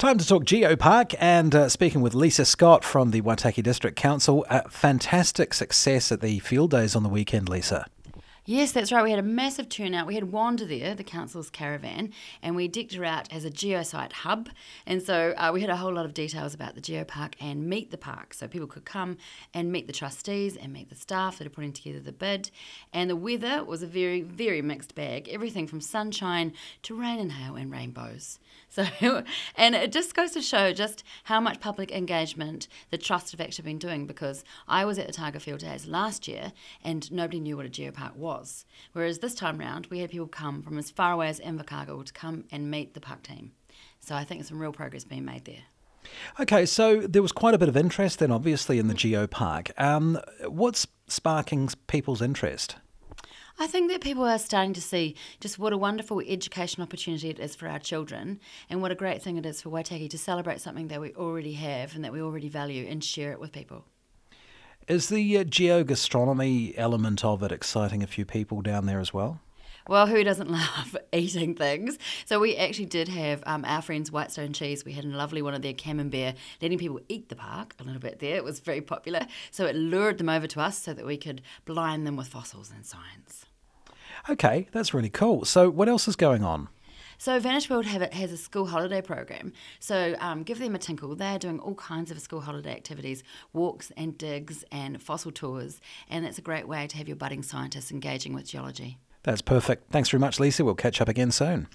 Time to talk Geopark and uh, speaking with Lisa Scott from the Waitaki District Council. Uh, fantastic success at the field days on the weekend, Lisa. Yes, that's right. We had a massive turnout. We had Wander there, the council's caravan, and we decked her out as a geosite hub. And so uh, we had a whole lot of details about the geopark and meet the park. So people could come and meet the trustees and meet the staff that are putting together the bid. And the weather was a very, very mixed bag everything from sunshine to rain and hail and rainbows. So, and it just goes to show just how much public engagement the trust have actually been doing because I was at the Targa Field Days last year and nobody knew what a geopark was. Whereas this time round, we had people come from as far away as Invercargill to come and meet the park team. So I think some real progress being made there. Okay, so there was quite a bit of interest then, obviously, in the geopark. Um, what's sparking people's interest? I think that people are starting to see just what a wonderful education opportunity it is for our children and what a great thing it is for Waitaki to celebrate something that we already have and that we already value and share it with people. Is the uh, geogastronomy element of it exciting a few people down there as well? Well, who doesn't love eating things? So we actually did have um, our friends Whitestone Cheese. We had a lovely one of their camembert, letting people eat the park a little bit there. It was very popular. So it lured them over to us so that we could blind them with fossils and science. Okay, that's really cool. So, what else is going on? So Vanished World it, has a school holiday program. So um, give them a tinkle. They're doing all kinds of school holiday activities, walks and digs and fossil tours, and that's a great way to have your budding scientists engaging with geology. That's perfect. Thanks very much, Lisa. We'll catch up again soon.